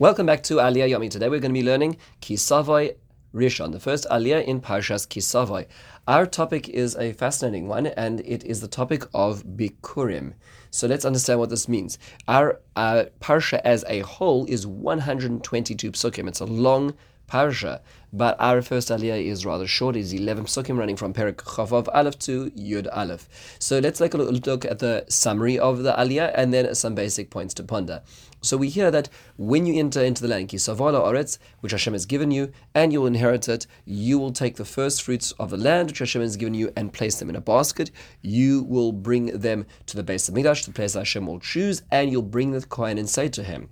Welcome back to Aliyah Yomi. Today we're going to be learning Kisavoy Rishon, the first Aliyah in Parshas Kisavoy. Our topic is a fascinating one, and it is the topic of Bikurim. So let's understand what this means. Our uh, Parsha as a whole is 122 psukim. It's a long parsha, but our first aliyah is rather short. It's 11 psukim running from Perik Chaf Vav Aleph to Yud Aleph. So let's take a little look at the summary of the aliyah and then some basic points to ponder. So we hear that when you enter into the land, Kisavola Oretz, which Hashem has given you, and you will inherit it, you will take the first fruits of the land which Hashem has given you and place them in a basket. You will bring them to the Beis HaMikdash, the place Hashem will choose, and you'll bring the Kohen and say to him,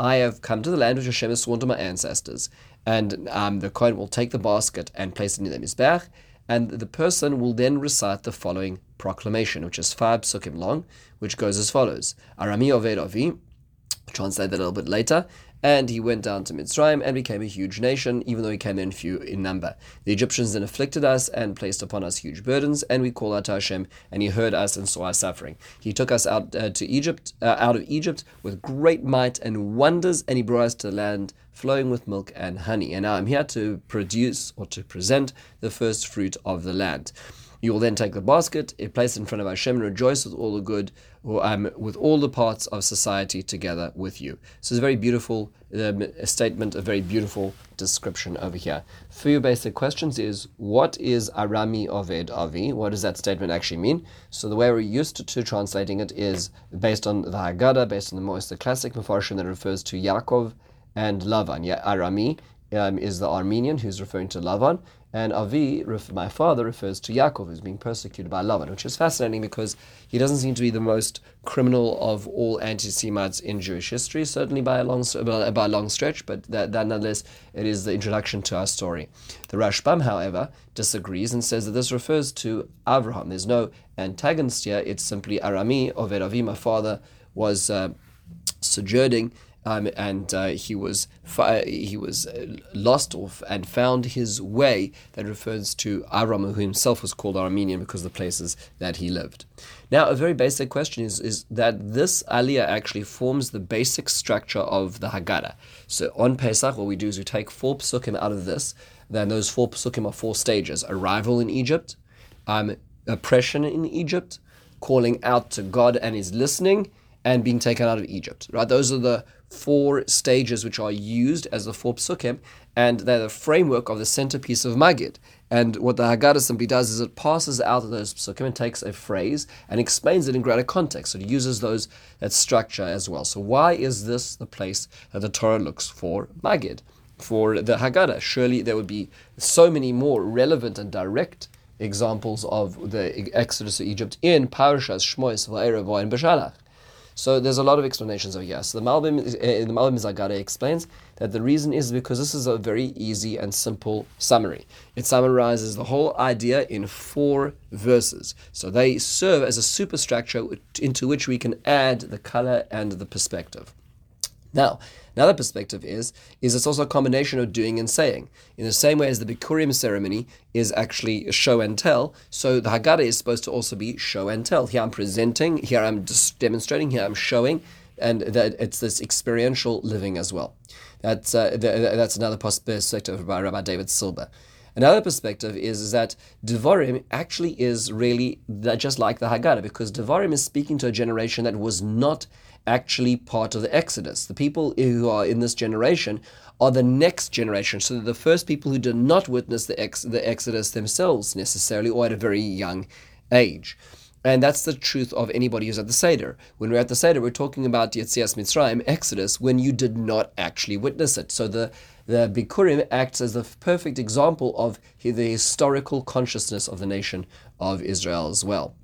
I have come to the land which Hashem has sworn to my ancestors. And um, the Kohen will take the basket and place it in the Mizbeach, and the person will then recite the following proclamation, which is five psukim long, which goes as follows. Arami Oved Avi, translate that a little bit later. And he went down to Mitzrayim and became a huge nation, even though he came in few in number. The Egyptians then afflicted us and placed upon us huge burdens, and we called out to Hashem, and He heard us and saw our suffering. He took us out uh, to Egypt, uh, out of Egypt, with great might and wonders, and He brought us to the land flowing with milk and honey. And now I'm here to produce or to present the first fruit of the land. You will then take the basket, place it in front of Hashem, and rejoice with all the good, um, with all the parts of society together with you. So it's a very beautiful um, statement, a very beautiful description over here. For your basic questions is what is Arami Oved Avi? What does that statement actually mean? So the way we're used to, to translating it is based on the Haggadah, based on the most the classic Mefarshim that refers to Yaakov and Lavan. Yeah, Arami um, is the Aramean who's referring to Lavan, and Avi, my father, refers to Yaakov, who's being persecuted by Lavan, which is fascinating because he doesn't seem to be the most criminal of all anti-Semites in Jewish history, certainly by a long by a long stretch, but that, that nonetheless it is the introduction to our story. The Rashbam, however, disagrees and says that this refers to Avraham. There's no antagonist here; it's simply Arami, Oved Avi, my father, was uh, sojourning um, and uh, he was fi- he was uh, lost off and found his way. That refers to Avram, who himself was called Aramean because of the places that he lived. Now, a very basic question is, is that this aliyah actually forms the basic structure of the Haggadah. So on Pesach, what we do is we take four psukim out of this. Then those four psukim are four stages: arrival in Egypt, um, oppression in Egypt, calling out to God and His listening, and being taken out of Egypt. Right? Those are the four stages which are used as the four psukim, and they're the framework of the centerpiece of Magid. And what the Haggadah simply does is it passes out of those psukim and takes a phrase and explains it in greater context. So it uses those that structure as well. So why is this the place that the Torah looks for Magid? For the Haggadah, surely there would be so many more relevant and direct examples of the Exodus of Egypt in Parashas, Shmois, Va'era, and Beshalach. So there's a lot of explanations over here. So the Malbim, uh, the Malbim's Haggadah explains that the reason is because this is a very easy and simple summary. It summarizes the whole idea in four verses. So they serve as a superstructure into which we can add the color and the perspective. Now, another perspective is is it's also a combination of doing and saying. In the same way as the Bikurim ceremony is actually a show and tell, so the Haggadah is supposed to also be show and tell. Here I'm presenting, here I'm demonstrating, here I'm showing, and that it's this experiential living as well. That's uh, that's another perspective by Rabbi David Silber. Another perspective is, is that Devarim actually is really just like the Haggadah because Devarim is speaking to a generation that was not actually part of the Exodus. The people who are in this generation are the next generation. So the first people who did not witness the, ex- the Exodus themselves necessarily or at a very young age. And that's the truth of anybody who's at the Seder. When we're at the Seder, we're talking about Yetzias Mitzrayim, Exodus, when you did not actually witness it. So the, the Bikurim acts as the perfect example of the historical consciousness of the nation of Israel as well.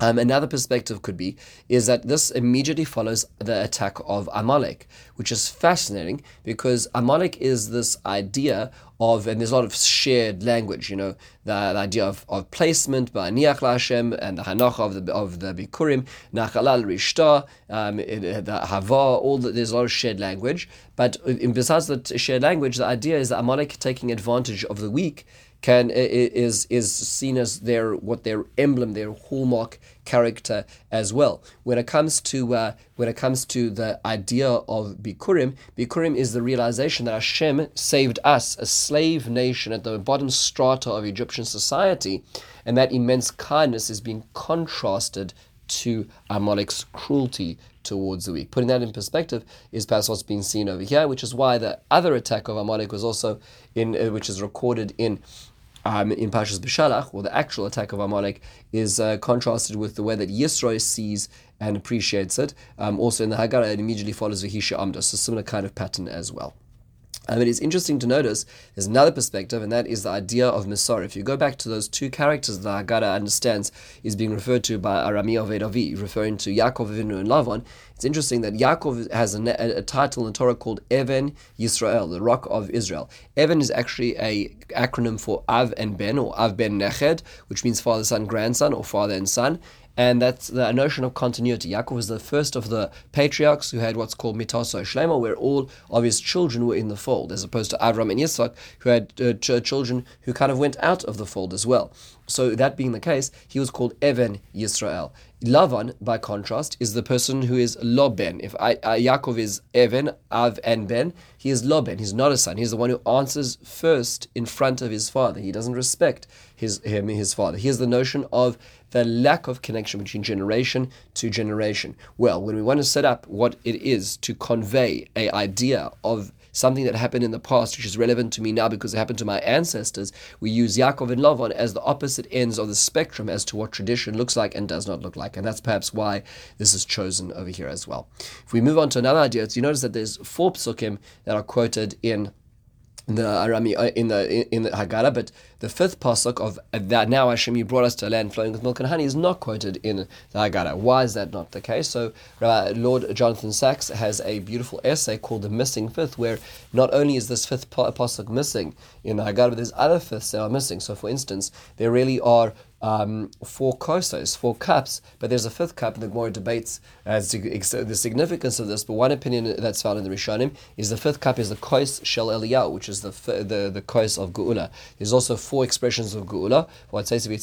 Um, another perspective could be is that this immediately follows the attack of Amalek, which is fascinating because Amalek is this idea of, and there's a lot of shared language, you know, the, the idea of, of placement by Niach Lashem and the Hanoch of the of the Bikurim, Nachalal Rishta, um, the Hava, all the, there's a lot of shared language. But besides the shared language, the idea is that Amalek taking advantage of the weak can is is seen as their what their emblem, their hallmark character as well. When it comes to uh, when it comes to the idea of Bikurim, Bikurim is the realization that Hashem saved us, a slave nation at the bottom strata of Egyptian society, and that immense kindness is being contrasted to Amalek's cruelty towards the weak. Putting that in perspective is perhaps what's being seen over here, which is why the other attack of Amalek was also in, uh, which is recorded in um, in Pashas Beshalach, or the actual attack of Amalek, is uh, contrasted with the way that Yisro sees and appreciates it. Um, also in the Haggadah, it immediately follows V'hi She'amda, so similar kind of pattern as well. Um, it is interesting to notice there's another perspective, and that is the idea of Misor. If you go back to those two characters that Haggadah understands is being referred to by Arami Oved Avi, referring to Yaakov Avinu and Lavan, it's interesting that Yaakov has a, a, a, title in the Torah called Even Yisrael, the Rock of Israel. Even is actually a acronym for Av and Ben, or Av Ben Neched, which means father, son, grandson, or father and son and that's the notion of continuity. Yaakov was the first of the patriarchs who had what's called mitaso shlema, where all of his children were in the fold, as opposed to Avram and Yitzchak, who had uh, ch- children who kind of went out of the fold as well. So that being the case, he was called Even Yisrael. Lavan, by contrast, is the person who is Loben. If I, I, Yaakov is Even, Av, and Ben, he is Loben. He's not a son. He's the one who answers first in front of his father. He doesn't respect his him, his father. Here's the notion of the lack of connection between generation to generation. Well, when we want to set up what it is to convey a idea of something that happened in the past, which is relevant to me now because it happened to my ancestors, we use Yaakov and Lavan as the opposite ends of the spectrum as to what tradition looks like and does not look like. And that's perhaps why this is chosen over here as well. If we move on to another idea, you notice that there's four psukim that are quoted in the Arami uh, in the in the Haggadah, but the fifth pasuk of that now Hashem you brought us to a land flowing with milk and honey is not quoted in the Haggadah. Why is that not the case? So uh, Lord Jonathan Sacks has a beautiful essay called "The Missing Fifth, where not only is this fifth pasuk missing in the Haggadah, but there's other fifths that are missing. So, for instance, there really are um, four kossos, four cups, but there's a fifth cup, and the Gemara debates as to the significance of this. But one opinion that's found in the Rishonim is the fifth cup is the kos shel Eliyahu, which is the the the kos of Geula. There's also four expressions of Geula. What says to be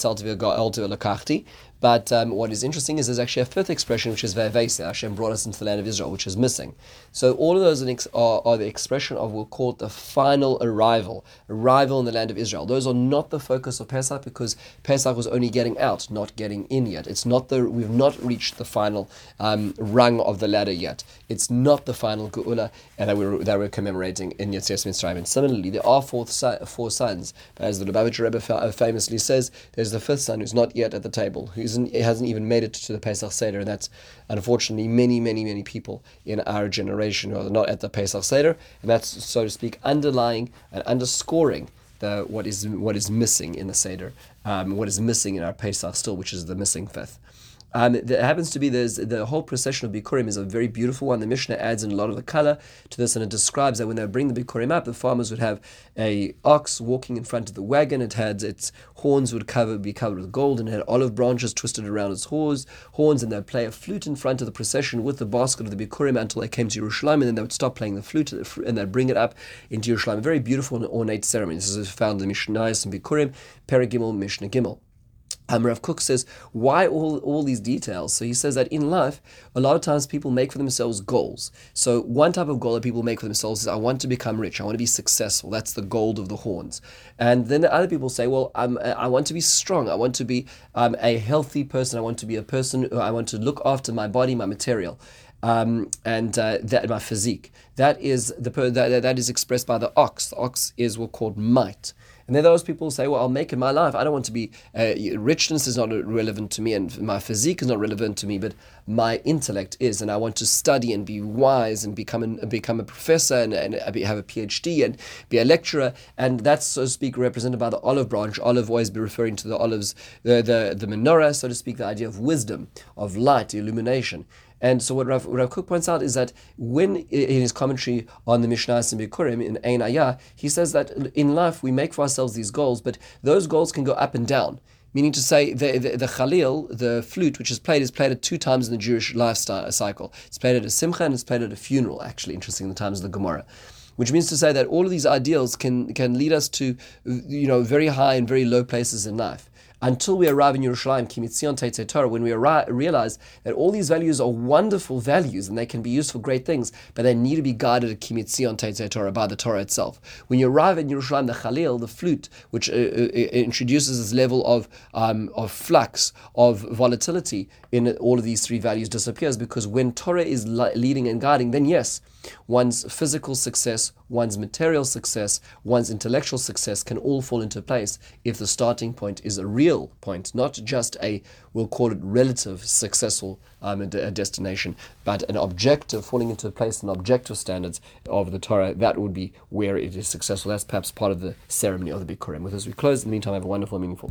lakachti, but um, what is interesting is there's actually a fifth expression, which is Ve'evesa. Hashem brought us into the land of Israel, which is missing. So all of those are, are the expression of, what we'll call it the final arrival, arrival in the land of Israel. Those are not the focus of Pesach because Pesach was only getting out, not getting in yet. It's not the, we've not reached the final um, rung of the ladder yet. It's not the final Geula that we're, that we're commemorating in Yetzias Mitzrayim. And similarly, there are four, four sons. As the Lubavitcher Rebbe famously says, there's the fifth son who's not yet at the table, who's isn't it hasn't even made it to the Pesach Seder, and that's unfortunately many, many, many people in our generation who are not at the Pesach Seder, and that's so to speak underlying and underscoring the what is what is missing in the Seder, um, what is missing in our Pesach still, which is the missing fifth. Um, there happens to be there's the whole procession of Bikurim is a very beautiful one. The Mishnah adds in a lot of the color to this, and it describes that when they bring the Bikurim up, the farmers would have a ox walking in front of the wagon. It had its horns would cover be covered with gold, and it had olive branches twisted around its horns. Horns, and they'd play a flute in front of the procession with the basket of the Bikurim until they came to Yerushalayim, and then they would stop playing the flute and they'd bring it up into Yerushalayim. A very beautiful and ornate ceremony. This is found in the Mishnayos and Bikurim, Perek Gimel, Mishnah Gimel. Um, Rav Kook says, why all, all these details? So he says that in life, a lot of times people make for themselves goals. So one type of goal that people make for themselves is, I want to become rich. I want to be successful. That's the gold of the horns. And then other people say, well, I'm, I want to be strong. I want to be um, a healthy person. I want to be a person, I want to look after my body, my material. Um, and uh, that my physique. That is the that, that is expressed by the ox. The ox is what called might. And then those people say, well, I'll make it my life. I don't want to be, uh, richness is not relevant to me and my physique is not relevant to me, but my intellect is. And I want to study and be wise and become, an, become a professor and, and have a PhD and be a lecturer. And that's, so to speak, represented by the olive branch. Olive always be referring to the olives, the, the, the menorah, so to speak, the idea of wisdom, of light, illumination. And so what Rav, Rav Kook points out is that when in his commentary on the Mishnah and in Ein Ayah, he says that in life we make for ourselves these goals, but those goals can go up and down. Meaning to say, the, the, the Khalil, the flute, which is played, is played at two times in the Jewish lifestyle cycle. It's played at a simcha and it's played at a funeral, actually, interesting, in the times of the Gemara. which means to say that all of these ideals can can lead us to you know very high and very low places in life until we arrive in Yerushalayim, Ki MiTzion Teitzei Torah, when we realize that all these values are wonderful values and they can be used for great things, but they need to be guided at Ki MiTzion Teitzei Torah by the Torah itself. When you arrive in Yerushalayim, the Khalil, the flute, which uh, uh, introduces this level of um, of flux, of volatility in all of these three values disappears because when Torah is leading and guiding, then yes, one's physical success, one's material success, one's intellectual success can all fall into place if the starting point is a real point, not just a, we'll call it relative successful um, a, a destination, but an objective, falling into place in objective standards of the Torah, that would be where it is successful. That's perhaps part of the ceremony of the Bikurim. With this, we close. In the meantime, have a wonderful, meaningful